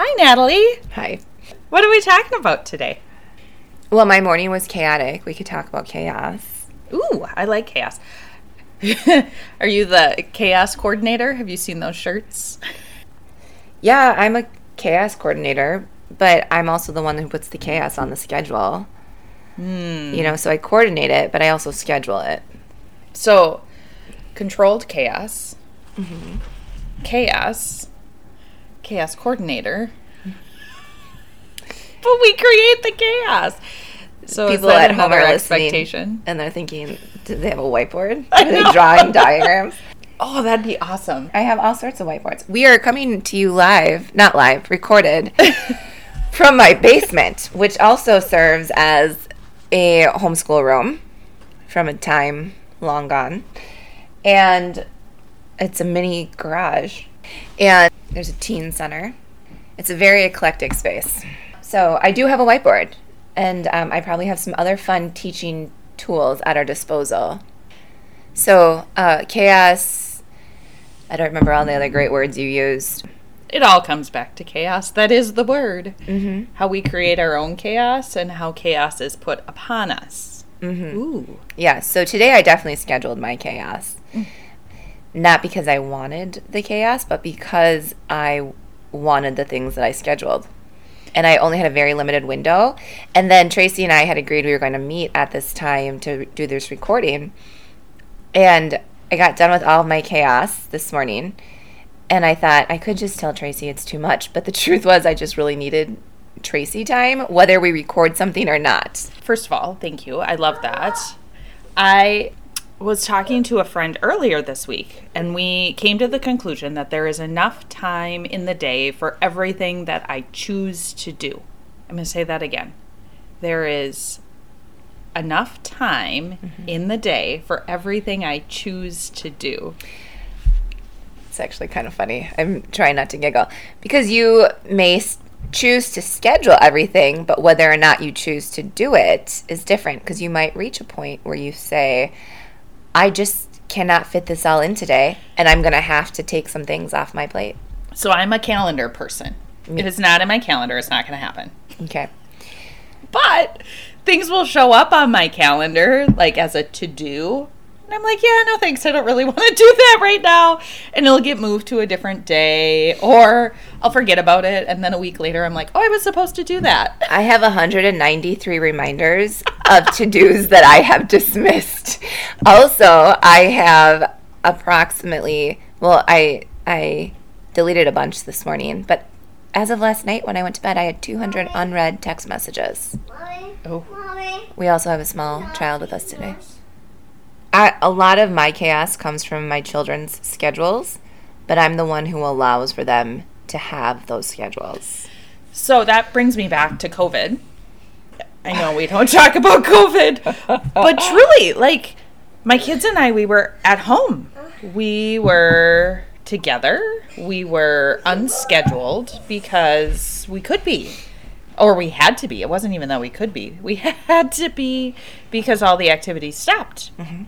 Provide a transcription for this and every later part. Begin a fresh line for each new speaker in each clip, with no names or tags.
Hi, Natalie.
Hi.
What are we talking about today?
Well, my morning was chaotic. We could talk about chaos.
Ooh, I like chaos. are you the chaos coordinator? Have you seen those shirts?
Yeah, I'm a chaos coordinator, but I'm also the one who puts the chaos on the schedule. Hmm. You know, so I coordinate it, but I also schedule it.
So, controlled chaos, mm-hmm. chaos, chaos coordinator. But we create the chaos. So
People at home are listening,
expectation?
and they're thinking, "Do they have a whiteboard? Are they drawing diagrams?"
Oh, that'd be awesome.
I have all sorts of whiteboards. We are coming to you live, not live, recorded from my basement, which also serves as a homeschool room from a time long gone. And it's a mini garage. And there's a teen center. It's a very eclectic space. So I do have a whiteboard, and um, I probably have some other fun teaching tools at our disposal. So, uh, chaos, I don't remember all the other great words you used.
It all comes back to chaos. That is the word. Mm-hmm. How we create our own chaos and how chaos is put upon us. Mm-hmm. Ooh.
Yeah, so today I definitely scheduled my chaos. Not because I wanted the chaos, but because I wanted the things that I scheduled. And I only had a very limited window. And then Tracy and I had agreed we were going to meet at this time to do this recording. And I got done with all of my chaos this morning. And I thought I could just tell Tracy it's too much. But the truth was, I just really needed Tracy time, whether we record something or not.
First of all, thank you. I love that. I was talking to a friend earlier this week, and we came to the conclusion that there is enough time in the day for everything that I choose to do. I'm going to say that again. There is enough time mm-hmm. in the day for everything I choose to do.
It's actually kind of funny. I'm trying not to giggle because you may choose to schedule everything, but whether or not you choose to do it is different because you might reach a point where you say, I just cannot fit this all in today, and I'm going to have to take some things off my plate.
So I'm a calendar person. If it's not in my calendar, it's not going to happen.
Okay.
But things will show up on my calendar like as a to do. And I'm like, yeah, no thanks. I don't really want to do that right now. And it'll get moved to a different day or I'll forget about it. And then a week later, I'm like, oh, I was supposed to do that.
I have 193 reminders of to dos that I have dismissed. Also, I have approximately, well, I, I deleted a bunch this morning, but as of last night when I went to bed, I had 200 unread text messages.
Mommy,
Oh.
mommy.
We also have a small child with us today. I, a lot of my chaos comes from my children's schedules, but I'm the one who allows for them to have those schedules.
So that brings me back to COVID. I know we don't talk about COVID, but truly, like my kids and I, we were at home. We were together. We were unscheduled because we could be, or we had to be. It wasn't even that we could be. We had to be because all the activities stopped. Mm-hmm.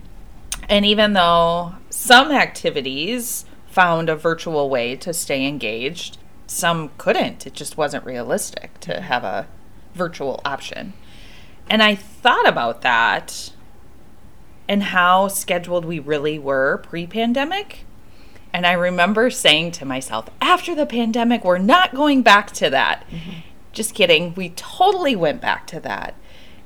And even though some activities found a virtual way to stay engaged, some couldn't. It just wasn't realistic to have a virtual option. And I thought about that and how scheduled we really were pre pandemic. And I remember saying to myself, after the pandemic, we're not going back to that. Mm-hmm. Just kidding. We totally went back to that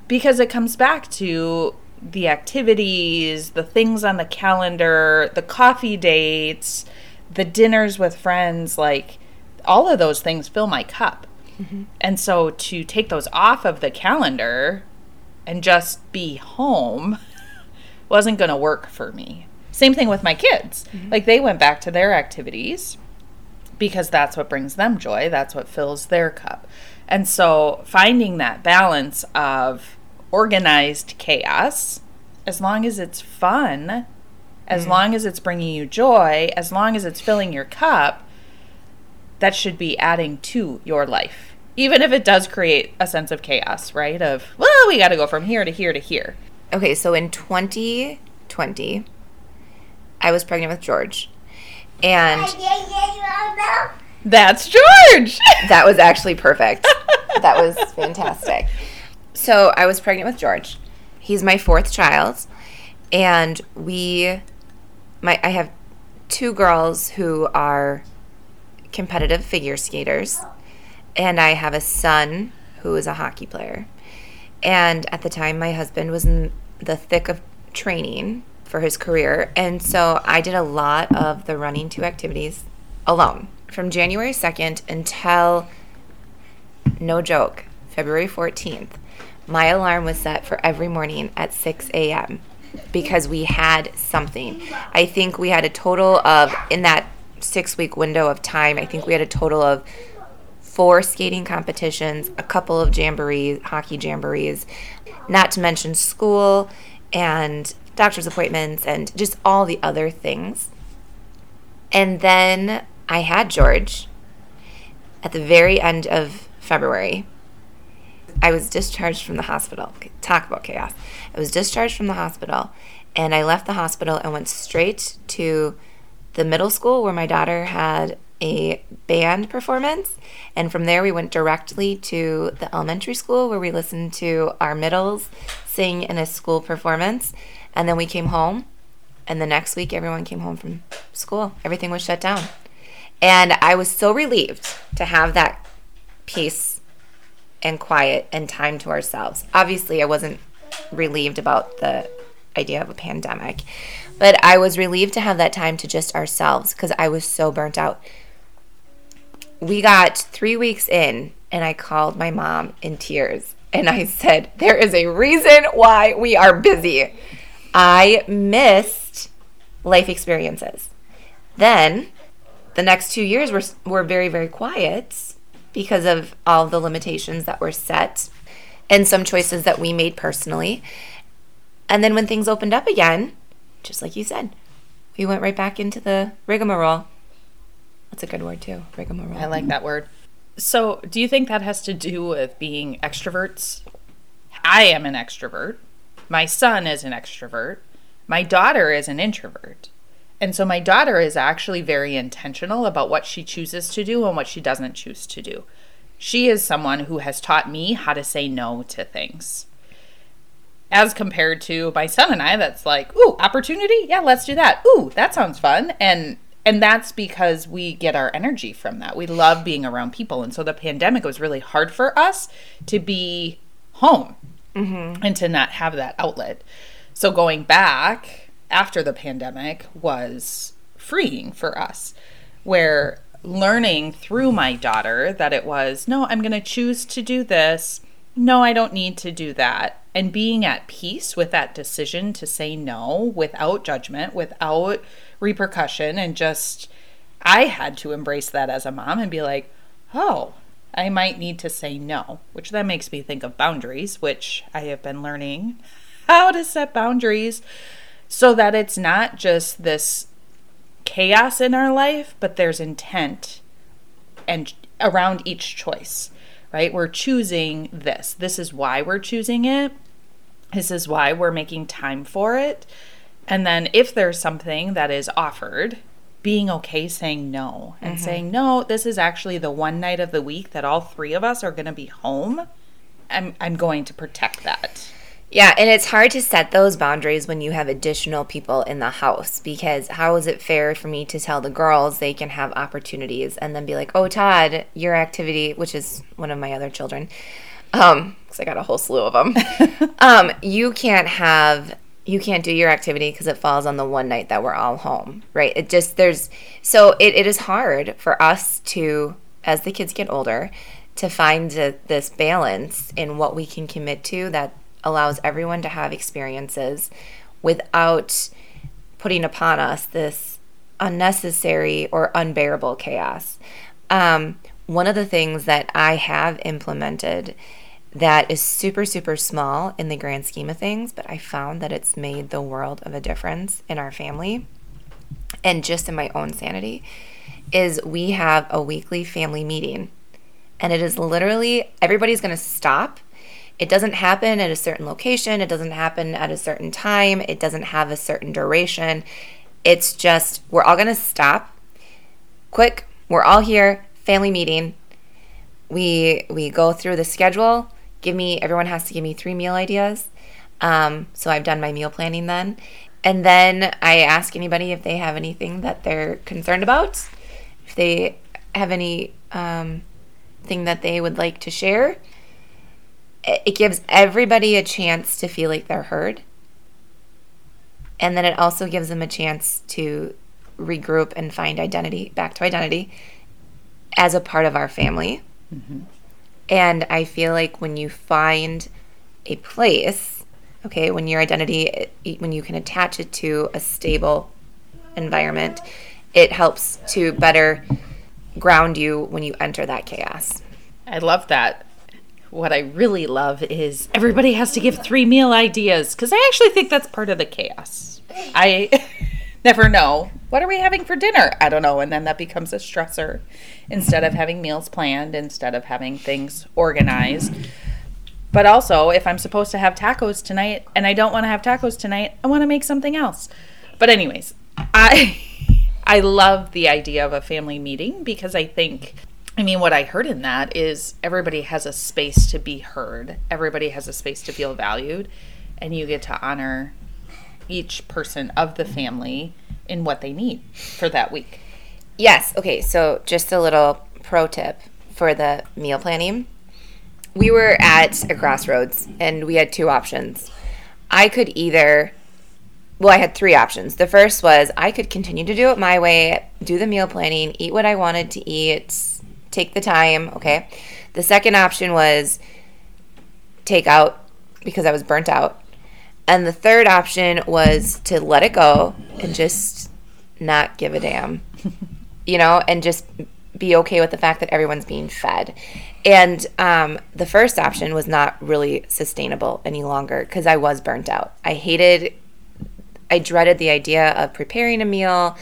because it comes back to the activities, the things on the calendar, the coffee dates, the dinners with friends. Like, all of those things fill my cup. Mm-hmm. And so to take those off of the calendar and just be home wasn't going to work for me. Same thing with my kids. Mm-hmm. Like they went back to their activities because that's what brings them joy, that's what fills their cup. And so finding that balance of organized chaos, as long as it's fun, as mm. long as it's bringing you joy, as long as it's filling your cup, that should be adding to your life. Even if it does create a sense of chaos, right? Of, well, we got to go from here to here to here.
Okay, so in 2020, I was pregnant with George. And
That's George.
That was actually perfect. that was fantastic. So I was pregnant with George. He's my fourth child, and we, my I have two girls who are competitive figure skaters, and I have a son who is a hockey player. And at the time, my husband was in the thick of training for his career, and so I did a lot of the running two activities alone from January 2nd until no joke, February 14th. My alarm was set for every morning at 6 a.m. because we had something. I think we had a total of, in that six week window of time, I think we had a total of four skating competitions, a couple of jamborees, hockey jamborees, not to mention school and doctor's appointments and just all the other things. And then I had George at the very end of February. I was discharged from the hospital. Talk about chaos. I was discharged from the hospital and I left the hospital and went straight to the middle school where my daughter had a band performance. And from there, we went directly to the elementary school where we listened to our middles sing in a school performance. And then we came home. And the next week, everyone came home from school. Everything was shut down. And I was so relieved to have that peace and quiet and time to ourselves. Obviously, I wasn't relieved about the idea of a pandemic, but I was relieved to have that time to just ourselves because I was so burnt out. We got three weeks in, and I called my mom in tears and I said, There is a reason why we are busy. I missed life experiences. Then the next two years were, were very, very quiet because of all the limitations that were set and some choices that we made personally. And then when things opened up again, just like you said, we went right back into the rigmarole. That's a good word too, rigmarole.
I like that word. So, do you think that has to do with being extroverts? I am an extrovert. My son is an extrovert. My daughter is an introvert. And so my daughter is actually very intentional about what she chooses to do and what she doesn't choose to do. She is someone who has taught me how to say no to things. As compared to my son and I, that's like, ooh, opportunity? Yeah, let's do that. Ooh, that sounds fun. And and that's because we get our energy from that. We love being around people. And so the pandemic was really hard for us to be home mm-hmm. and to not have that outlet. So going back, after the pandemic was freeing for us, where learning through my daughter that it was, no, I'm going to choose to do this. No, I don't need to do that. And being at peace with that decision to say no without judgment, without repercussion, and just, I had to embrace that as a mom and be like, oh, I might need to say no, which then makes me think of boundaries, which I have been learning how to set boundaries so that it's not just this chaos in our life, but there's intent and around each choice, right? We're choosing this. This is why we're choosing it. This is why we're making time for it. And then if there's something that is offered, being okay saying no and mm-hmm. saying, no, this is actually the one night of the week that all three of us are going to be home. I'm, I'm going to protect that.
Yeah, and it's hard to set those boundaries when you have additional people in the house because how is it fair for me to tell the girls they can have opportunities and then be like, "Oh, Todd, your activity," which is one of my other children, um, because I got a whole slew of them. um, you can't have you can't do your activity because it falls on the one night that we're all home, right? It just there's so it, it is hard for us to as the kids get older to find a, this balance in what we can commit to that allows everyone to have experiences without putting upon us this unnecessary or unbearable chaos. Um, one of the things that I have implemented that is super, super small in the grand scheme of things, but I found that it's made the world of a difference in our family and just in my own sanity is we have a weekly family meeting. And it is literally everybody's going to stop it doesn't happen at a certain location, it doesn't happen at a certain time, it doesn't have a certain duration. It's just, we're all going to stop. Quick, we're all here. family meeting. We we go through the schedule. Give me everyone has to give me three meal ideas. Um, so I've done my meal planning then, and then I ask anybody if they have anything that they're concerned about, if they have any um, thing that they would like to share. It gives everybody a chance to feel like they're heard. And then it also gives them a chance to regroup and find identity, back to identity, as a part of our family. Mm-hmm. And I feel like when you find a place, okay, when your identity, when you can attach it to a stable environment, it helps to better ground you when you enter that chaos.
I love that. What I really love is everybody has to give three meal ideas because I actually think that's part of the chaos. I never know. What are we having for dinner? I don't know. And then that becomes a stressor instead of having meals planned, instead of having things organized. But also, if I'm supposed to have tacos tonight and I don't want to have tacos tonight, I want to make something else. But anyways, I I love the idea of a family meeting because I think I mean what I heard in that is everybody has a space to be heard. Everybody has a space to feel valued and you get to honor each person of the family in what they need for that week.
Yes. Okay. So, just a little pro tip for the meal planning. We were at a crossroads and we had two options. I could either, well, I had three options. The first was I could continue to do it my way, do the meal planning, eat what I wanted to eat, take the time. Okay. The second option was take out because I was burnt out. And the third option was to let it go and just not give a damn, you know, and just be okay with the fact that everyone's being fed. And um, the first option was not really sustainable any longer because I was burnt out. I hated, I dreaded the idea of preparing a meal.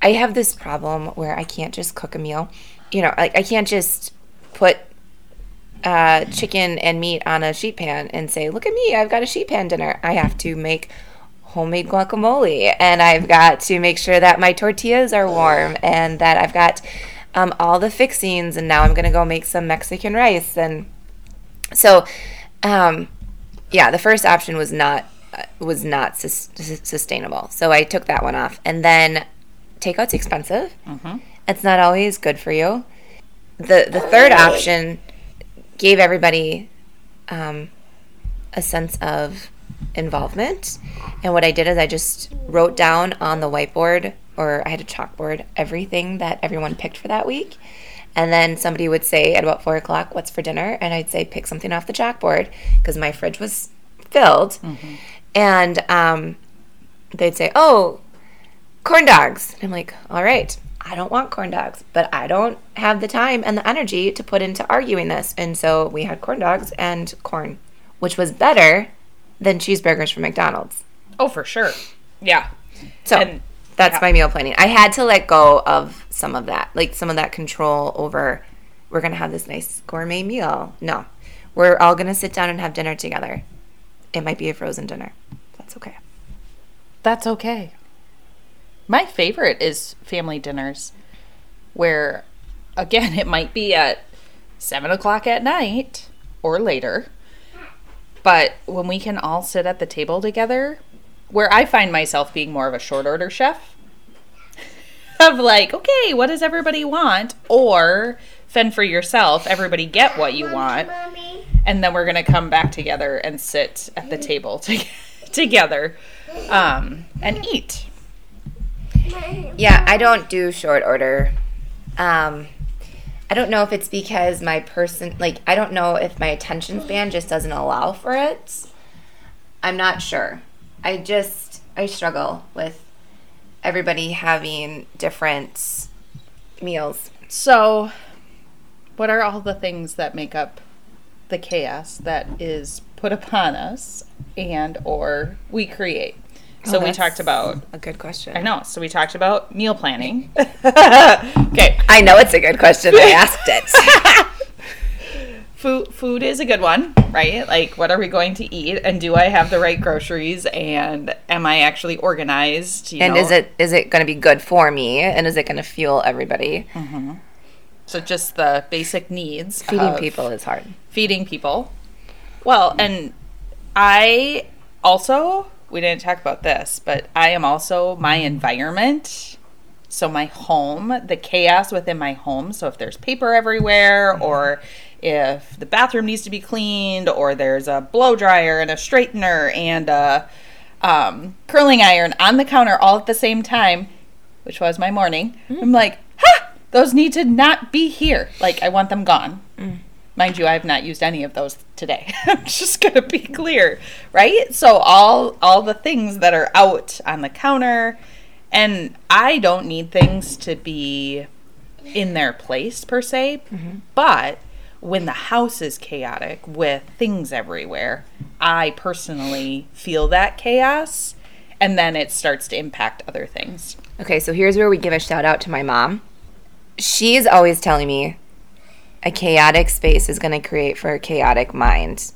I have this problem where I can't just cook a meal. You know, I can't just put uh, chicken and meat on a sheet pan and say, "Look at me, I've got a sheet pan dinner." I have to make homemade guacamole, and I've got to make sure that my tortillas are warm, and that I've got um, all the fixings. And now I'm gonna go make some Mexican rice, and so, um, yeah, the first option was not was not sus- sus- sustainable. So I took that one off, and then takeout's expensive. It's not always good for you. the The third option gave everybody um, a sense of involvement. And what I did is I just wrote down on the whiteboard, or I had a chalkboard, everything that everyone picked for that week. And then somebody would say at about four o'clock, What's for dinner? And I'd say, Pick something off the chalkboard because my fridge was filled. And um, they'd say, Oh, corn dogs. And I'm like, All right, I don't want corn dogs, but I don't have the time and the energy to put into arguing this. And so we had corn dogs and corn, which was better than cheeseburgers from McDonald's.
Oh, for sure. Yeah.
So
And-
that's
yeah.
my meal planning. I had to let go of some of that, like some of that control over we're going to have this nice gourmet meal. No, we're all going to sit down and have dinner together. It might be a frozen dinner. That's okay.
That's okay. My favorite is family dinners where, again, it might be at seven o'clock at night or later. But when we can all sit at the table together, where I find myself being more of a short order chef, of like, okay, what does everybody want? Or fend for yourself, everybody get what you want
Mommy.
and then we're gonna come back together and sit at the table to- together um, and eat.
Yeah, I don't do short order. Um, I don't know if it's because my person, like, I don't know if my attention span just doesn't allow for it. I'm not sure. I just, I struggle with everybody having different meals.
So, what are all the things that make up the chaos that is put upon us and or we create? So
Oh,
we talked about.
A good question.
I know. So we talked about meal planning. okay,
I know it's a good question. I asked it.
food food is a good one, right? Like, what are we going to eat, and do I have the right groceries, and am I actually organized? You
and
know?
is it is it going to be good for me? And is it going to fuel everybody? Mm-hmm.
So just the basic needs.
Feeding people is hard.
Feeding people. Well, and I also we didn't talk about this, but I am also my environment. So my home, the chaos within my home. So if there's paper everywhere, mm-hmm. or if the bathroom needs to be cleaned, or there's a blow dryer and a straightener and a um, curling iron on the counter all at the same time, which was my morning. Mm. I'm like, ha! Those need to not be here. Like I want them gone. Mm. Mind you, I have not used any of those today. I'm just gonna be clear, right? So all all the things that are out on the counter, and I don't need things to be in their place per se, mm-hmm. but when the house is chaotic with things everywhere, I personally feel that chaos, and then it starts to impact other things.
Okay, so here's where we give a shout out to my mom. She's always telling me a chaotic space is going to create for a chaotic mind.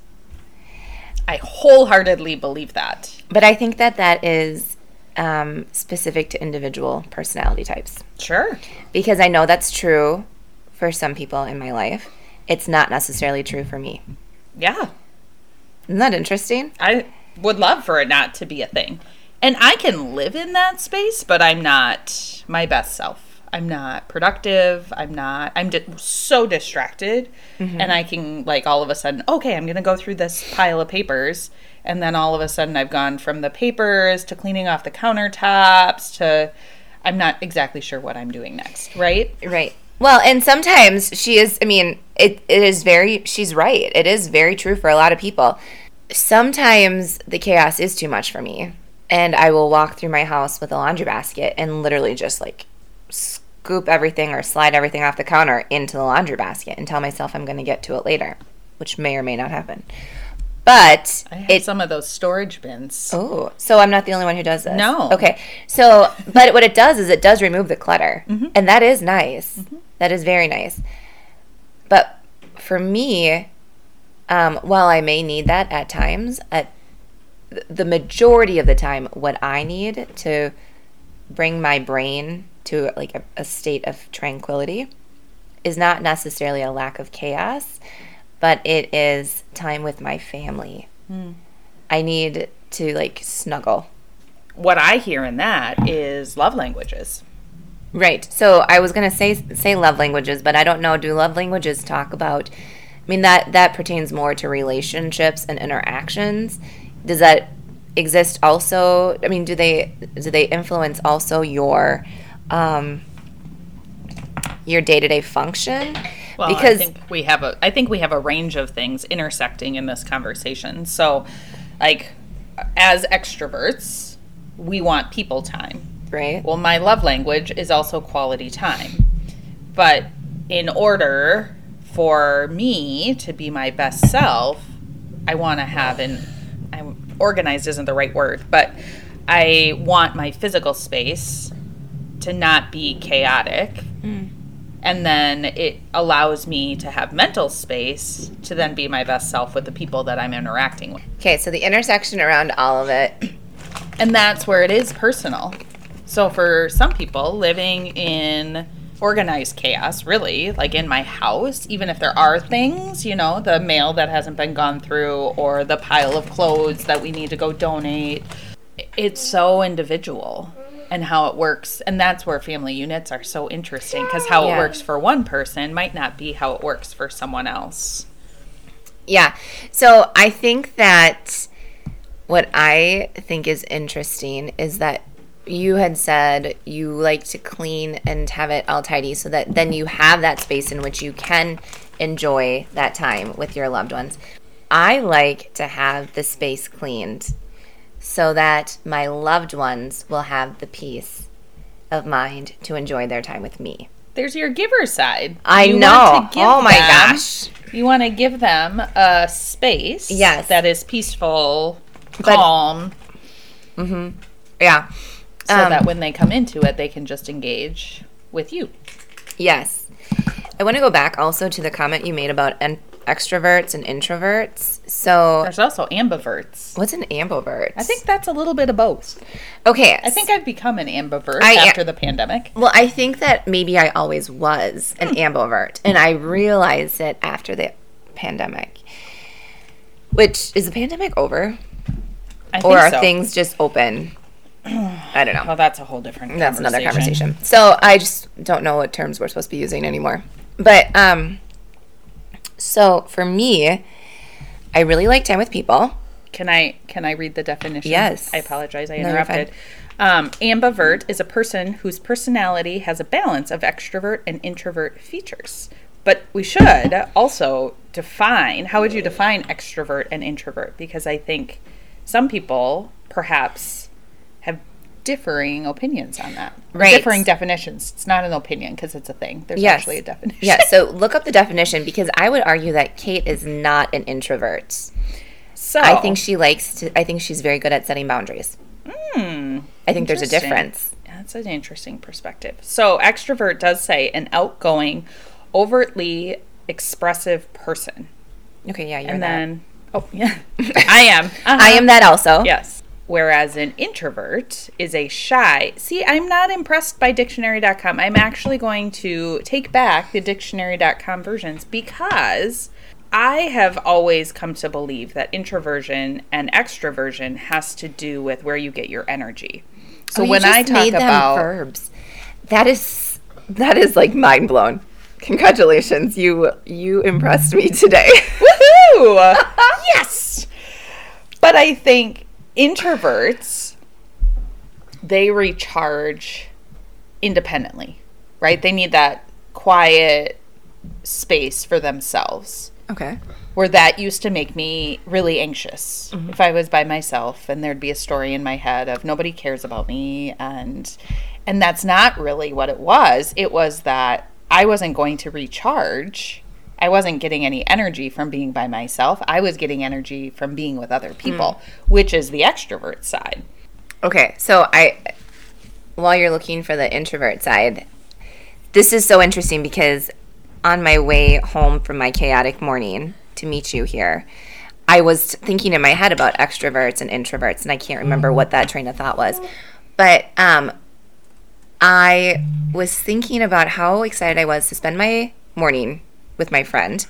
I wholeheartedly believe that.
But I think that that is um, specific to individual personality types.
Sure.
Because I know that's true for some people in my life. It's not necessarily true for me.
Yeah.
Isn't that interesting?
I would love for it not to be a thing. And I can live in that space, but I'm not my best self. I'm not productive. I'm not, I'm di- so distracted. Mm-hmm. And I can, like, all of a sudden, okay, I'm going to go through this pile of papers. And then all of a sudden, I've gone from the papers to cleaning off the countertops to, I'm not exactly sure what I'm doing next, right?
Right. Well, and sometimes she is, I mean, it, it is very, she's right. It is very true for a lot of people. Sometimes the chaos is too much for me. And I will walk through my house with a laundry basket and literally just like scoop everything or slide everything off the counter into the laundry basket and tell myself I'm going to get to it later, which may or may not happen. But
I have
it,
some of those storage bins.
Oh, so I'm not the only one who does this.
No.
Okay. So, but what it does is it does remove the clutter, and that is nice. That is very nice. But for me, um, while I may need that at times, at the majority of the time, what I need to bring my brain to like a, a state of tranquility is not necessarily a lack of chaos, but it is time with my family. Hmm. I need to like snuggle.
What I hear in that is love languages.
Right. So I was gonna say say love languages, but I don't know. Do love languages talk about? I mean that that pertains more to relationships and interactions. Does that exist also? I mean, do they do they influence also your um, your day to day function?
Well,
because
I think we have a I think we have a range of things intersecting in this conversation. So, like as extroverts, we want people time.
right.
Well, my love language is also quality time. But in order for me to be my best self, I want to have an I'm organized isn't the right word, but I want my physical space to not be chaotic. Mm. And then it allows me to have mental space to then be my best self with the people that I'm interacting with.
Okay, so the intersection around all of it.
And that's where it is personal. So for some people, living in organized chaos, really, like in my house, even if there are things, you know, the mail that hasn't been gone through or the pile of clothes that we need to go donate, it's so individual and how it works. And that's where family units are so interesting because how
Yeah.
it works for one person might not be how it works for someone else.
Yeah. So I think that what I think is interesting is that you had said you like to clean and have it all tidy so that then you have that space in which you can enjoy that time with your loved ones. I like to have the space cleaned so that my loved ones will have the peace of mind to enjoy their time with me.
There's your giver side.
I
You want
know.
to give
Oh my
them-
gosh.
You want to give them a space
Yes.
that is peaceful,
But-
calm,
Yeah.
so
Um,
that when they come into it, they can just engage with you.
Yes. I want to go back also to the comment you made about en- extroverts and introverts. So,
There's also ambiverts.
what's an ambivert?
I think that's a little bit of both.
Okay.
I think I've become an ambivert
I am-
after the pandemic.
Well, I think that maybe I always was an ambivert, and I realized it after the pandemic. Which is the pandemic over,
I think
or are
so.
things just open? I don't know.
Well, that's a whole different.
That's another conversation. So I just don't know what terms we're supposed to be using anymore. But um, so for me, I really like time with people.
Can I can I read the definition?
Yes.
I apologize. I
No,
interrupted. Um, ambivert is a person whose personality has a balance of extrovert and introvert features. But we should also define how would you define extrovert and introvert? Because I think some people perhaps differing opinions on that.
Right.
Differing definitions. It's not an opinion because it's a thing. There's
Yes.
actually a definition.
Yeah. So look up the definition because I would argue that Kate is not an introvert.
So
I think she likes to. I think she's very good at setting boundaries.
Hmm.
I think there's a difference.
That's an interesting perspective. So, extrovert does say an outgoing, overtly expressive person.
Okay. Yeah. You're
and
that.
then, oh, yeah, I am. Uh-huh.
I am that also.
Yes. Whereas an introvert is a shy. See, I'm not impressed by dictionary.com. I'm actually going to take back the dictionary.com versions because I have always come to believe that introversion and extroversion has to do with where you get your energy. So
Oh, you
when I talk
made them
about
verbs, that is that is like mind blown. Congratulations, you you impressed me today.
Woohoo! yes. But I think introverts they recharge independently, right? They need that quiet space for themselves.
okay.
Where that used to make me really anxious mm-hmm. if I was by myself and there'd be a story in my head of nobody cares about me and and that's not really what it was. It was that I wasn't going to recharge. I wasn't getting any energy from being by myself. I was getting energy from being with other people, which is the extrovert side.
Okay, so I, while you're looking for the introvert side, this is so interesting because on my way home from my chaotic morning to meet you here, I was thinking in my head about extroverts and introverts, and I can't remember what that train of thought was. But um, I was thinking about how excited I was to spend my morning with my friend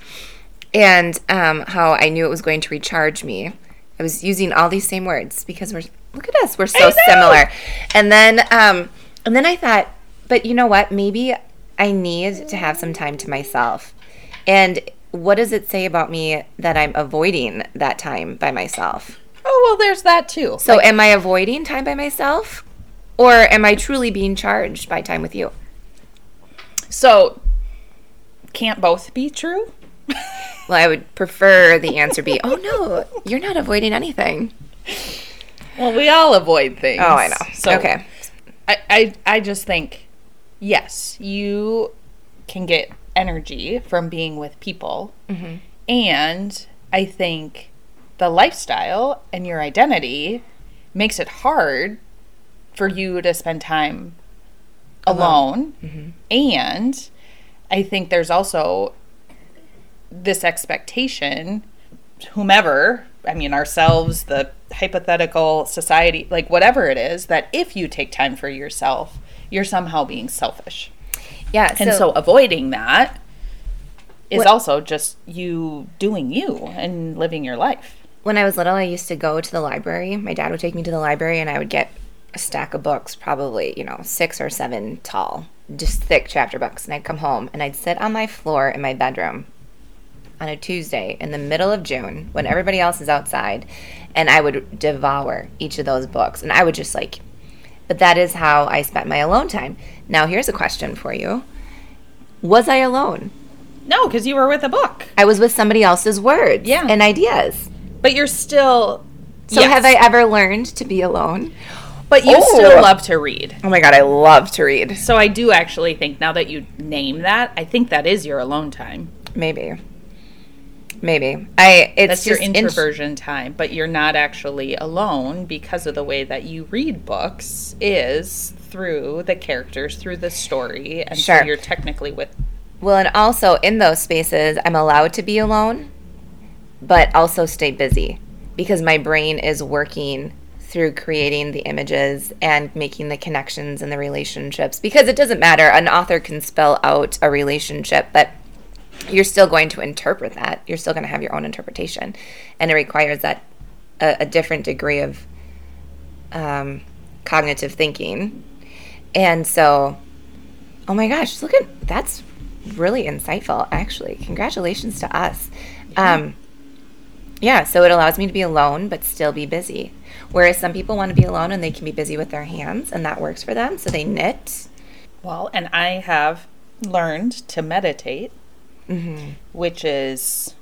and um, how I knew it was going to recharge me. I was using all these same words because we're look at us, we're so similar. And then um, and then I thought, but you know what? Maybe I need to have some time to myself. And what does it say about me that I'm avoiding that time by myself?
Oh, well, there's that too.
So am I avoiding time by myself? Or am I truly being charged by time with you?
So, can't both be true?
Well, I would prefer the answer be, oh no, you're not avoiding anything.
Well, we all avoid things.
Oh, I know.
So,
okay.
I, I, I just think, yes, you can get energy from being with people.
Mm-hmm.
And I think the lifestyle and your identity makes it hard for you to spend time alone.
Mm-hmm.
And I think there's also this expectation, whomever, I mean, ourselves, the hypothetical society, like whatever it is, that if you take time for yourself, you're somehow being selfish.
Yeah.
And so, avoiding that is
What-
also just you doing you and living your life.
when I was little, I used to go to the library. My dad would take me to the library, and I would get a stack of books, probably you know six or seven tall, just thick chapter books. And I'd come home, and I'd sit on my floor in my bedroom on a Tuesday in the middle of June when everybody else is outside, and I would devour each of those books. And I would just like, but that is how I spent my alone time. Now, here's a question for you: Was I alone?
No, because you were with a book.
I was with somebody else's words
Yeah.
and ideas.
But you're still.
So
Yes.
have I ever learned to be alone?
But you
Oh.
still love to read.
Oh my god, I love to read.
So I do actually think now that you name that, I think that is your alone time.
Maybe. Maybe. I it's
That's your
just int-
introversion time, but you're not actually alone because of the way that you read books is through the characters, through the story, and
Sure.
so you're technically with
Well, and also in those spaces, I'm allowed to be alone, but also stay busy because my brain is working through creating the images and making the connections and the relationships. Because it doesn't matter, an author can spell out a relationship, but you're still going to interpret that. You're still going to have your own interpretation. And it requires that a, a different degree of um, cognitive thinking. And so, oh my gosh, look at that's really insightful, actually. Congratulations to us. Um, yeah, so it allows me to be alone but still be busy. Whereas some people want to be alone and they can be busy with their hands and that works for them. So they knit.
Well, and I have learned to meditate,
Mm-hmm.
which is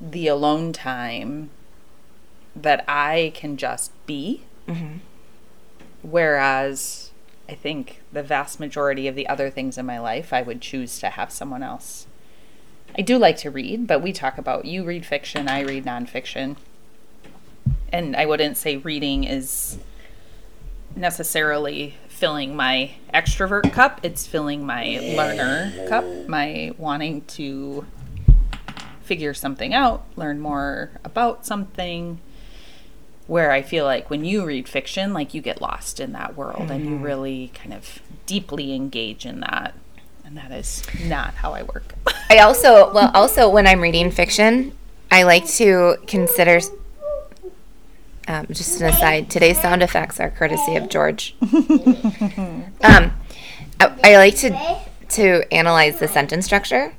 the alone time that I can just be.
Mhm.
Whereas I think the vast majority of the other things in my life, I would choose to have someone else. I do like to read, but we talk about you read fiction, I read nonfiction. And I wouldn't say reading is necessarily filling my extrovert cup, it's filling my learner cup, my wanting to figure something out, learn more about something. Where I feel like when you read fiction, like you get lost in that world and you mm-hmm. really kind of deeply engage in that. And that is not how I work.
I also, well, also when I'm reading fiction, I like to consider. Um, just an aside, today's sound effects are courtesy of George. um, I, I like to to analyze the sentence structure,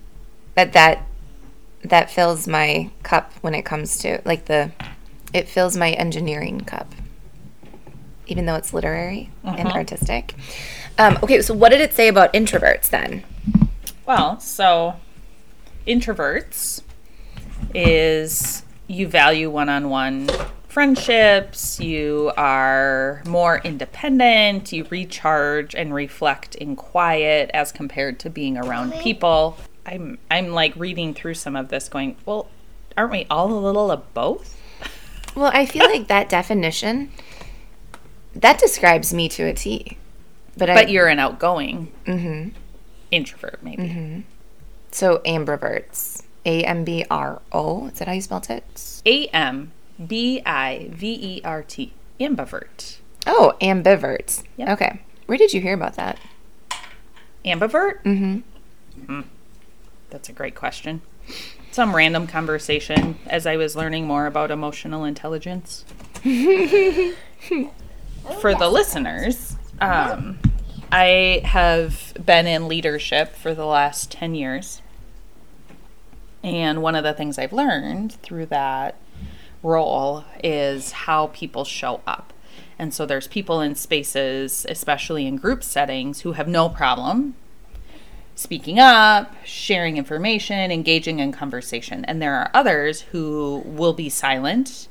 but that that fills my cup when it comes to like the it fills my engineering cup, even though it's literary and artistic. Um, okay, so what did it say about introverts then?
Well, so introverts is you value one on one friendships, you are more independent, you recharge and reflect in quiet as compared to being around people. I'm I'm like reading through some of this going, well, aren't we all a little of both?
Well, I feel like that definition that describes me to a T. But, I,
But you're an outgoing
Mhm.
introvert, maybe.
so ambiverts. A M B R O. Is that how you spelled it?
A M B I V E R T. Ambivert.
Oh, ambiverts.
Yep.
Okay. Where did you hear about that?
Ambivert?
Mm-hmm.
That's a great question. Some random conversation as I was learning more about emotional intelligence. for the listeners, um, I have been in leadership for the last 10 years. And one of the things I've learned through that role is how people show up. And so there's people in spaces, especially in group settings, who have no problem speaking up, sharing information, engaging in conversation. And there are others who will be silent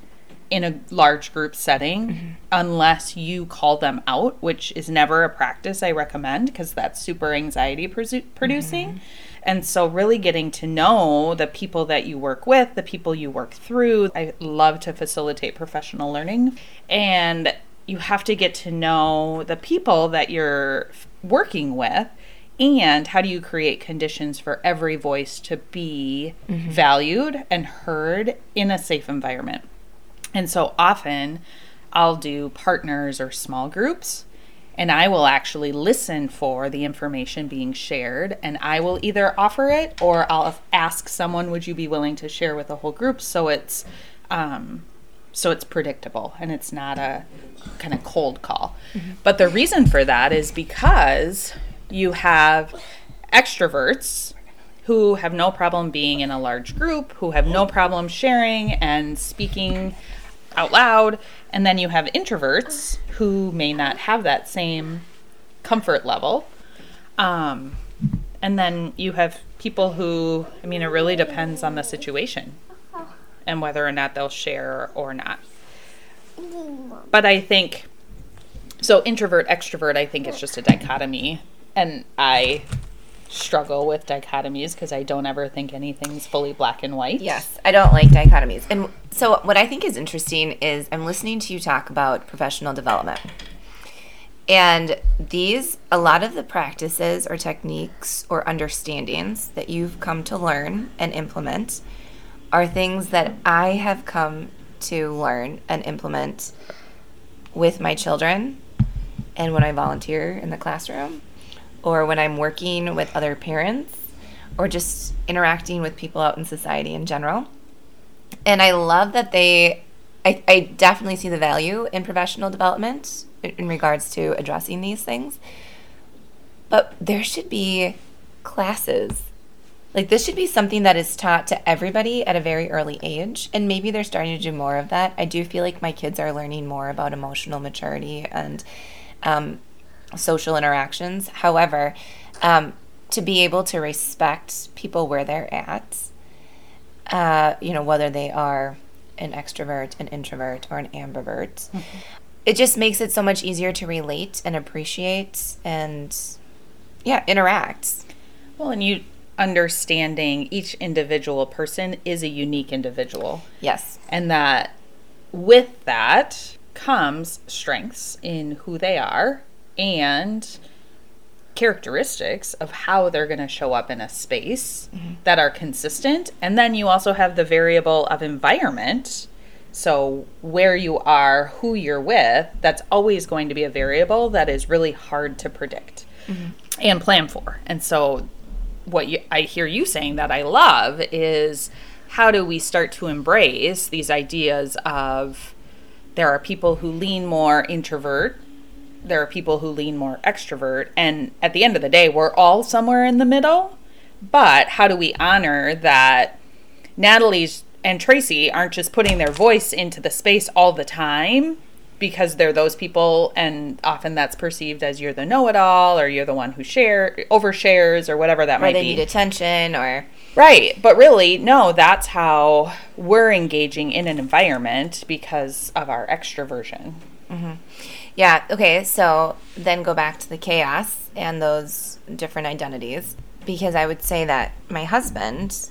in a large group setting mm-hmm. unless you call them out, which is never a practice I recommend because that's super anxiety produ- producing. Mm-hmm. And so, really getting to know the people that you work with, the people you work through. I love to facilitate professional learning. And you have to get to know the people that you're working with and how do you create conditions for every voice to be mm-hmm. valued and heard in a safe environment and so often i'll do partners or small groups and i will actually listen for the information being shared and i will either offer it or i'll ask someone would you be willing to share with the whole group so it's um, so it's predictable and it's not a kind of cold call. But the reason for that is because you have extroverts who have no problem being in a large group, who have no problem sharing and speaking out loud, and then you have introverts who may not have that same comfort level. Um, and then you have people who, I mean, it really depends on the situation and whether or not they'll share or not. But I think so introvert extrovert I think it's just a dichotomy and I struggle with dichotomies because I don't ever think anything's fully black and white.
Yes, I don't like dichotomies. And so, what I think is interesting is I'm listening to you talk about professional development. And these, a lot of the practices or techniques or understandings that you've come to learn and implement are things that I have come to learn and implement with my children and when I volunteer in the classroom or when I'm working with other parents or just interacting with people out in society in general. And I love that they, I, I definitely see the value in professional development in regards to addressing these things. But there should be classes. Like this should be something that is taught to everybody at a very early age. And maybe they're starting to do more of that. I do feel like my kids are learning more about emotional maturity and um, social interactions. However, um, to be able to respect people where they're at, uh, you know, whether they are an extrovert, an introvert, or an ambivert, mm-hmm. it just makes it so much easier to relate and appreciate and yeah interact.
Well and you understanding each individual person is a unique individual.
Yes.
And that with that comes strengths in who they are and characteristics of how they're going to show up in a space mm-hmm. that are consistent and then you also have the variable of environment so, where you are, who you're with, that's always going to be a variable that is really hard to predict mm-hmm. and plan for. And so, what you, I hear you saying that I love is how do we start to embrace these ideas of there are people who lean more introvert, there are people who lean more extrovert, and at the end of the day, we're all somewhere in the middle. But how do we honor that Natalie's and Tracy aren't just putting their voice into the space all the time because they're those people and often that's perceived as you're the know-it-all or you're the one who share overshares or whatever that
or
might
they
be.
need attention or
right but really no that's how we're engaging in an environment because of our extroversion
mm-hmm. Yeah okay so then go back to the chaos and those different identities because i would say that my husband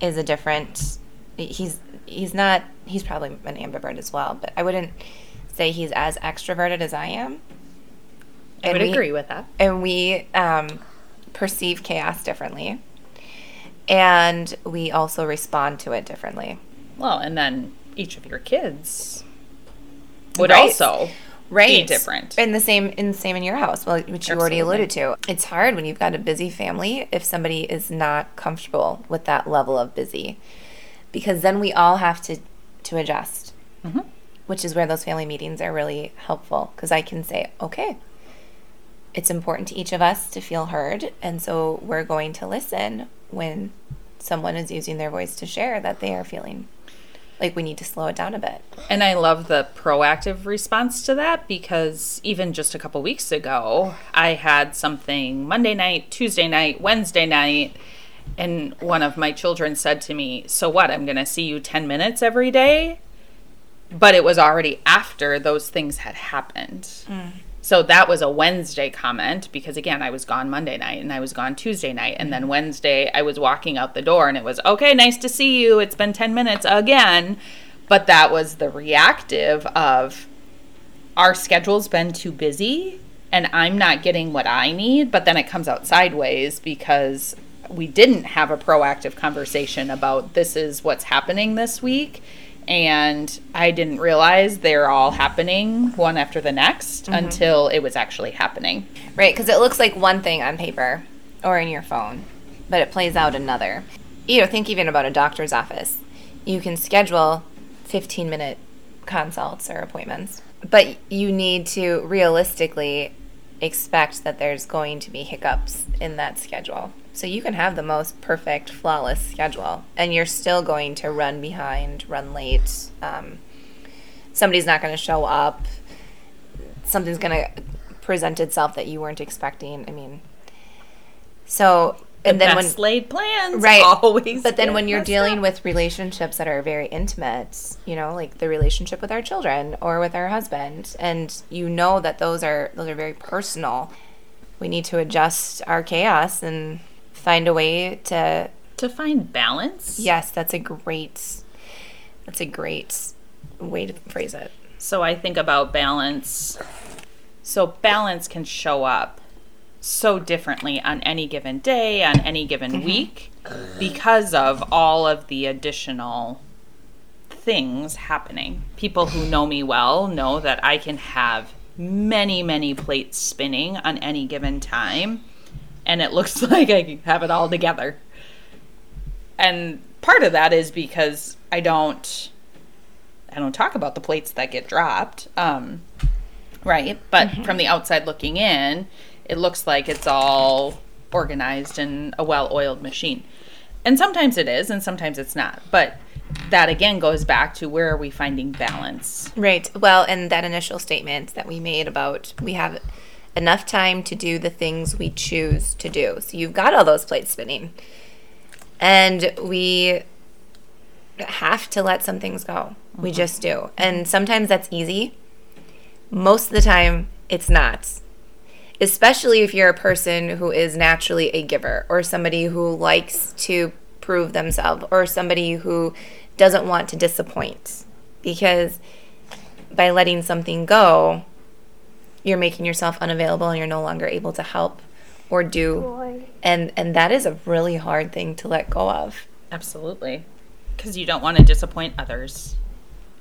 is a different he's he's not he's probably an ambivert as well, but I wouldn't say he's as extroverted as I am.
I would we, agree with that.
And we um, perceive chaos differently, and we also respond to it differently.
Well, and then each of your kids would right. also right. be different.
And the same in same in your house, well, which you Absolutely. already alluded to. It's hard when you've got a busy family if somebody is not comfortable with that level of busy because then we all have to to adjust mm-hmm. which is where those family meetings are really helpful because i can say okay it's important to each of us to feel heard and so we're going to listen when someone is using their voice to share that they are feeling like we need to slow it down a bit.
And I love the proactive response to that because even just a couple weeks ago, I had something Monday night, Tuesday night, Wednesday night and one of my children said to me, So what? I'm going to see you 10 minutes every day? But it was already after those things had happened. Mm. So that was a Wednesday comment because, again, I was gone Monday night and I was gone Tuesday night. And then Wednesday, I was walking out the door and it was, Okay, nice to see you. It's been 10 minutes again. But that was the reactive of our schedule's been too busy and I'm not getting what I need. But then it comes out sideways because we didn't have a proactive conversation about this is what's happening this week and I didn't realize they're all happening one after the next mm-hmm. until it was actually happening.
Right, because it looks like one thing on paper or in your phone, but it plays out another. You know, think even about a doctor's office. You can schedule 15 minute consults or appointments, but you need to realistically expect that there's going to be hiccups in that schedule. So you can have the most perfect, flawless schedule, and you're still going to run behind, run late. Um, somebody's not going to show up. Something's going to present itself that you weren't expecting. I mean, so
and the then when laid plans right always
but then when you're dealing up. with relationships that are very intimate you know like the relationship with our children or with our husband and you know that those are those are very personal we need to adjust our chaos and find a way to
to find balance?
Yes that's a great that's a great way to phrase it.
So i think about balance. So balance can show up so differently on any given day, on any given mm-hmm. week, because of all of the additional things happening. People who know me well know that I can have many, many plates spinning on any given time, and it looks like I have it all together. And part of that is because I don't I don't talk about the plates that get dropped. Um, right? But from the outside looking in, it looks like it's all organized in a well-oiled machine. And sometimes it is and sometimes it's not. But that again goes back to where are we finding balance?
Right. Well, and that initial statement that we made about we have enough time to do the things we choose to do. So you've got all those plates spinning. And we have to let some things go. We mm-hmm. just do. And sometimes that's easy. Most of the time, it's not. Especially if you're a person who is naturally a giver or somebody who likes to prove themselves or somebody who doesn't want to disappoint. Because by letting something go, you're making yourself unavailable and you're no longer able to help or do. And and that is a really hard thing to let go of.
Absolutely. Cuz you don't want to disappoint others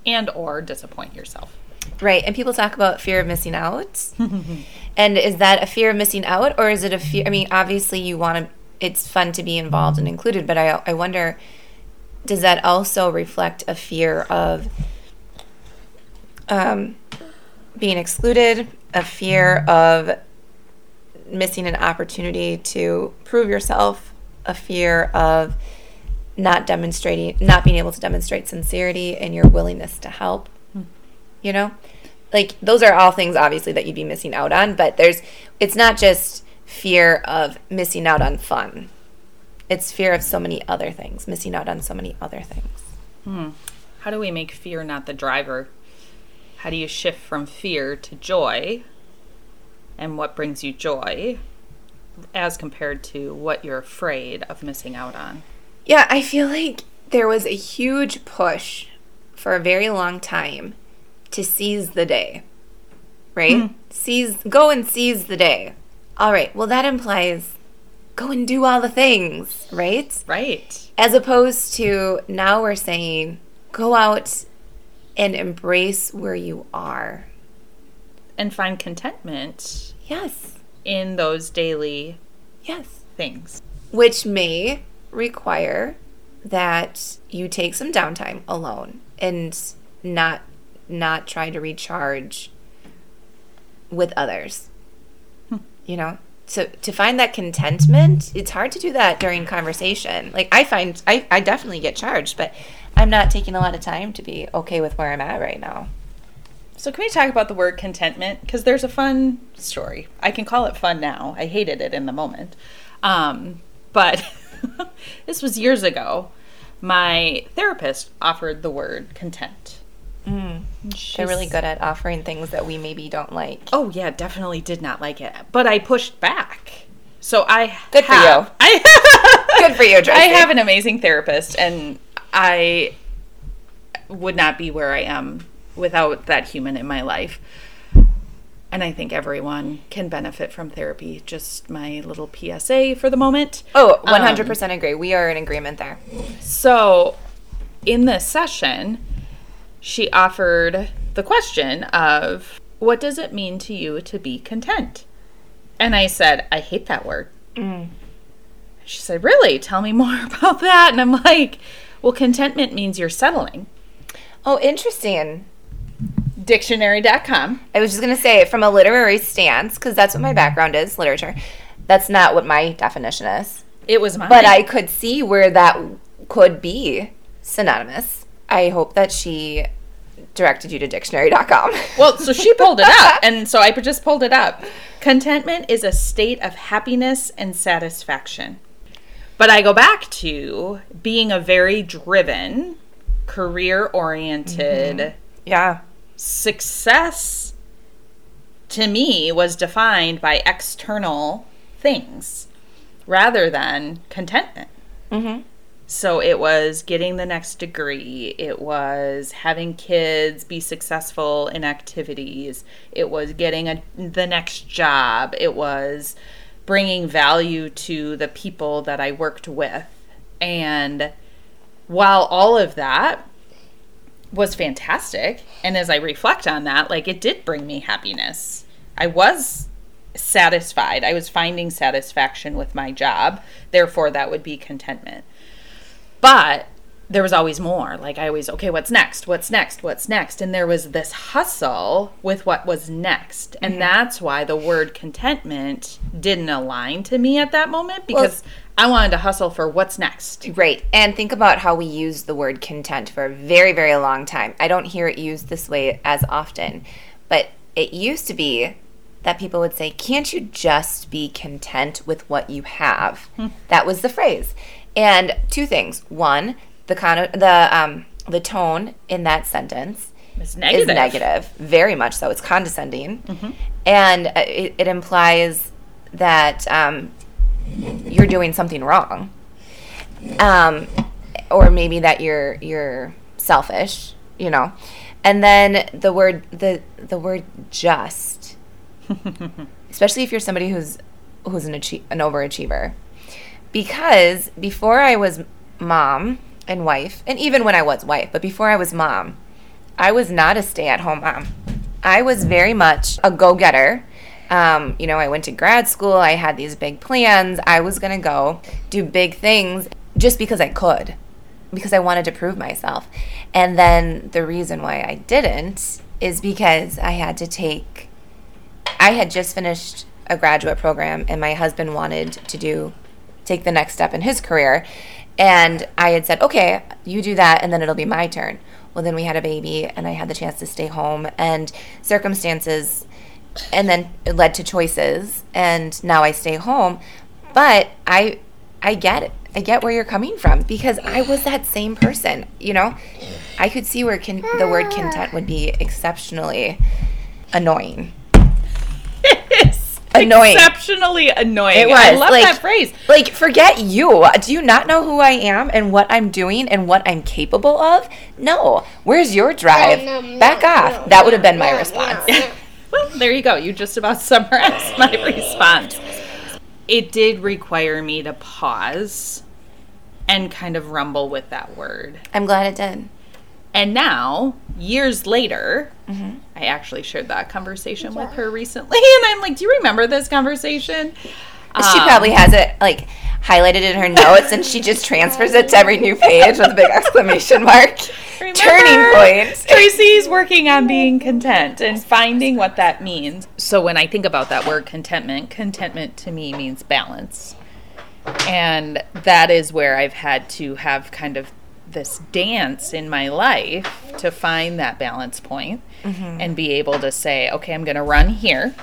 and or disappoint yourself.
Right. And people talk about fear of missing out. and is that a fear of missing out or is it a fear I mean, obviously you want to it's fun to be involved and included, but I I wonder does that also reflect a fear of um, being excluded, a fear of missing an opportunity to prove yourself, a fear of not demonstrating, not being able to demonstrate sincerity and your willingness to help. You know, like those are all things obviously that you'd be missing out on, but there's, it's not just fear of missing out on fun. It's fear of so many other things, missing out on so many other things. Hmm.
How do we make fear not the driver? How do you shift from fear to joy? And what brings you joy as compared to what you're afraid of missing out on?
Yeah, I feel like there was a huge push for a very long time to seize the day. Right? Mm-hmm. Seize go and seize the day. All right. Well, that implies go and do all the things, right?
Right.
As opposed to now we're saying go out and embrace where you are.
And find contentment
Yes.
in those daily
Yes.
things.
which may require that you take some downtime alone and not not try to recharge with others hmm. you know to to find that contentment it's hard to do that during conversation like i find i, I definitely get charged but i'm not taking a lot of time to be okay with where i'm at right now
So, can we talk about the word contentment? Because there's a fun story. I can call it fun now. I hated it in the moment. Um, but this was years ago. My therapist offered the word content.
they're really good at offering things that we maybe don't like
Oh, yeah, definitely did not like it. But I pushed back. So I
Good for
have-
you.
I
good for you Tracy.
I have an amazing therapist, and I would not be where I am without that human in my life. And I think everyone can benefit from therapy. Just my little PSA for the moment.
oh um, 100% agree we are in agreement there
So, in this session, she offered the question of what does it mean to you to be content? And I said, I hate that word. Mm. She said, Really? Tell me more about that. And I'm like, Well, contentment means you're settling.
oh interesting
Dictionary.com.
I was just going to say, from a literary stance, because that's what my background is literature, that's not what my definition is.
It was mine.
But I could see where that could be synonymous. I hope that she directed you to dictionary.com.
Well, so she pulled it up, and so I just pulled it up. Contentment is a state of happiness and satisfaction. But I go back to being a very driven, career oriented
yeah.
success to me was defined by external things rather than contentment.
Mm-hmm.
So it was getting the next degree, it was having kids be successful in activities, it was getting a, the next job, it was bringing value to the people that I worked with. And while all of that was fantastic, and as I reflect on that, like it did bring me happiness. I was satisfied. I was finding satisfaction with my job. Therefore, that would be contentment. But there was always more. Like I always, okay, what's next? What's next? What's next? And there was this hustle with what was next. And
Mm-hmm.
that's why the word contentment didn't align to me at that moment because I wanted to hustle for what's next.
Right. And think about how we use the word content for a very, very long time. I don't hear it used this way as often, but it used to be that people would say, Can't you just be content with what you have? That was the phrase. And two things. One, the con- the um, the tone in that sentence
It's negative.
is negative, very much so. It's condescending, and uh, it, it implies that um, you're doing something wrong, um, or maybe that you're you're selfish, you know. And then the word the the word just, especially if you're somebody who's who's an achie- an overachiever, because before I was mom and wife, and even when I was wife, but before I was mom, I was not a stay at home mom. I was very much a go getter. Um, you know, I went to grad school, I had these big plans. I was going to go do big things just because I could, because I wanted to prove myself. And then the reason why I didn't is because I had to take, I had just finished a graduate program, and my husband wanted to do, take the next step in his career. And I had said, okay, you do that, and then it'll be my turn. Well, then we had a baby, and I had the chance to stay home, and circumstances, and then it led to choices, and now I stay home. But I, I get it. I get where you're coming from because I was that same person. You know, I could see where con- the word content would be exceptionally annoying.
It's
Annoying.
Exceptionally annoying.
It was
I love
like,
that phrase.
Like, forget you. Do you not know who I am and what I'm doing and what I'm capable of? No. Where's your drive? Oh, Back off. That would have been my response.
Well, there you go. You just about summarized my response. It did require me to pause and kind of rumble with that word.
I'm glad it did.
And now, years later,
Mm-hmm.
I actually shared that conversation with her recently. And I'm like, Do you remember this conversation?
she
Um,
probably has it like highlighted in her notes and she just transfers it to every new page with a big exclamation mark.
Remember?
Turning point.
Tracy's working on being content and finding what that means. So when I think about that word contentment, contentment to me means balance. And that is where I've had to have kind of this dance in my life to find that balance point mm-hmm. and be able to say, okay, I'm going to run here.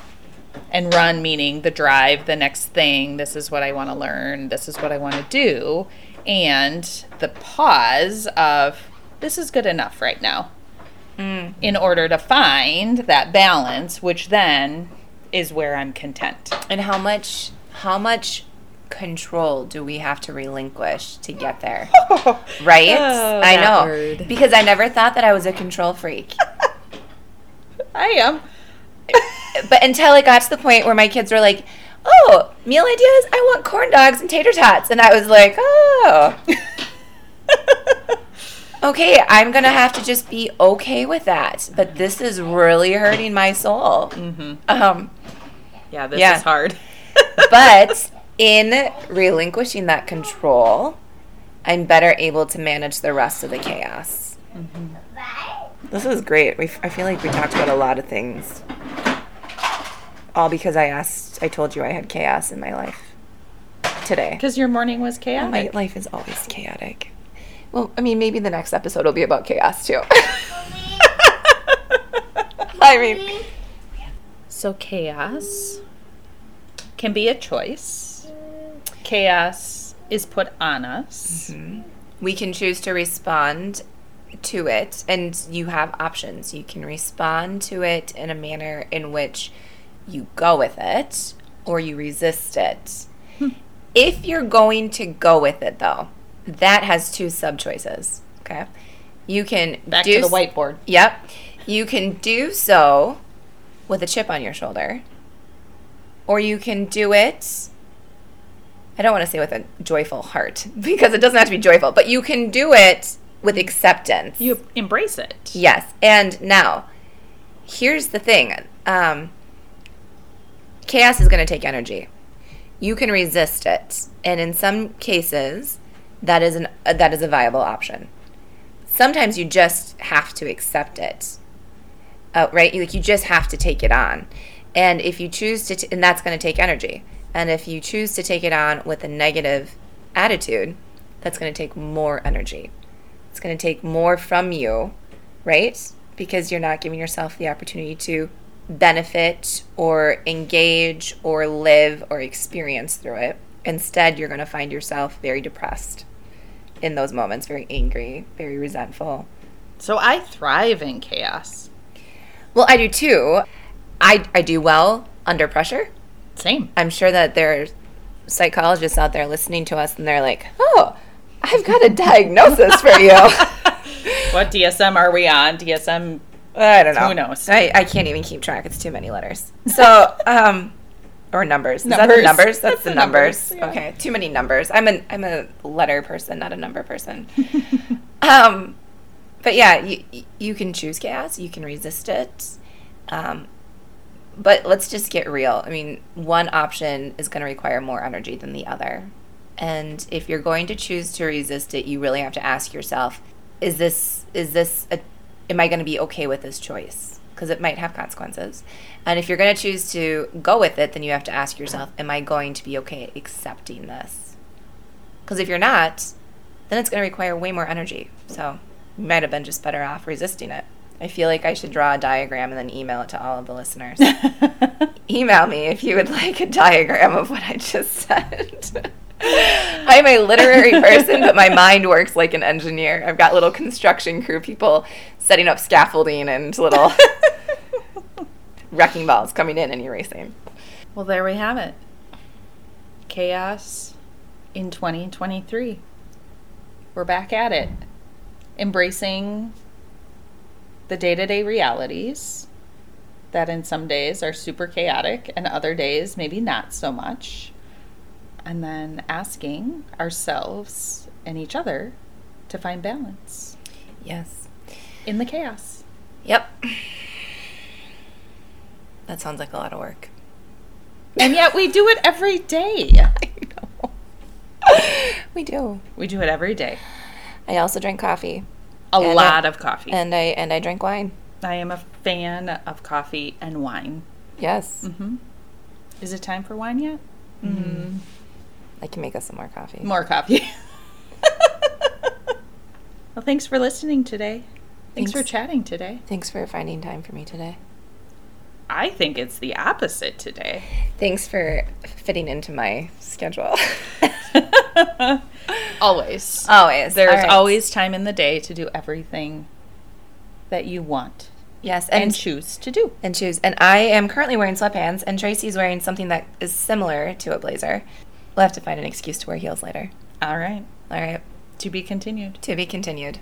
And run meaning the drive, the next thing, this is what I want to learn, this is what I want to do. And the pause of, this is good enough right now mm. in order to find that balance, which then is where I'm content.
And how much how much control do we have to relinquish to get there? Right?
Oh,
I know.
word.
Because I never thought that I was a control freak.
I am.
but until it got to the point where my kids were like, "Oh, meal ideas? I want corn dogs and tater tots." And I was like, "Oh, okay, I'm going to have to just be okay with that." But this is really hurting my soul. Um
Yeah, this
Yeah.
is hard.
but in relinquishing that control, I'm better able to manage the rest of the chaos. Mm-hmm. This is great. We, I feel like we talked about a lot of things. All because I asked, I told you I had chaos in my life today.
Because your morning was chaotic.
My life is always chaotic. Well, I mean, maybe the next episode will be about chaos too. I mean,
So chaos can be a choice. Chaos is put on us. Mm-hmm.
we can choose to respond to it and you have options you can respond to it in a manner in which you go with it or you resist it hmm. if you're going to go with it though that has two sub choices. Okay. You can
Back
do
to the whiteboard.
Yep. You can do so with a chip on your shoulder, or you can do it. I don't want to say with a joyful heart because it doesn't have to be joyful, but you can do it with acceptance.
You embrace it.
Yes. And now, here's the thing um, chaos is going to take energy. You can resist it. And in some cases, that is, an, uh, that is a viable option. Sometimes you just have to accept it. Uh, right? Like you just have to take it on. And if you choose to, t- and that's going to take energy. And if you choose to take it on with a negative attitude, that's going to take more energy. It's going to take more from you, right? Because you're not giving yourself the opportunity to benefit or engage or live or experience through it. Instead, you're going to find yourself very depressed in those moments, very angry, very resentful.
So I thrive in chaos.
Well, I do too. I, I do well under pressure.
Same.
I'm sure that there's psychologists out there listening to us and they're like, oh, I've got a diagnosis for you.
What DSM are we on? DSM.
I don't know.
Who knows?
I, I can't even keep track. It's too many letters. So, um, or numbers. Is that the
Numbers.
numbers? That's,
That's
the
the
numbers.
numbers, yeah.
Okay, too many numbers. I'm a I'm a letter person, not a number person. um, but yeah, you you can choose chaos. You can resist it. Um, but let's just get real. I mean, one option is going to require more energy than the other. And if you're going to choose to resist it, you really have to ask yourself, is this is this a, am I going to be okay with this choice? Because it might have consequences. And if you're going to choose to go with it, then you have to ask yourself, am I going to be okay accepting this? Because if you're not, then it's going to require way more energy. So you might have been just better off resisting it. I feel like I should draw a diagram and then email it to all of the listeners. email me if you would like a diagram of what I just said. I'm a literary person, but my mind works like an engineer. I've got little construction crew people setting up scaffolding and little wrecking balls coming in and erasing.
Well, there we have it. Chaos in 2023. We're back at it. Embracing the day to day realities that in some days are super chaotic and other days maybe not so much. And then asking ourselves and each other to find balance
Yes.
in the chaos.
Yep. That sounds like a lot of work.
And yet we do it every day.
I know. we do.
We do it every day.
I also drink coffee.
A
And I-
lot of coffee.
And I and I drink wine.
I am a fan of coffee and wine.
Yes.
Mm-hmm. Is it time for wine yet?
I can make us some more coffee.
More coffee. well, thanks for listening today. Thanks, for chatting today.
Thanks for finding time for me today.
I think it's the opposite today.
Thanks for fitting into my schedule.
always.
always.
There's
right.
always time in the day to do everything that you want
yes,
and,
and
choose to do.
and choose. And I am currently wearing sweatpants, and Tracy's wearing something that is similar to a blazer. We'll have to find an excuse to wear heels later.
All right.
All right.
To be continued.
To be continued.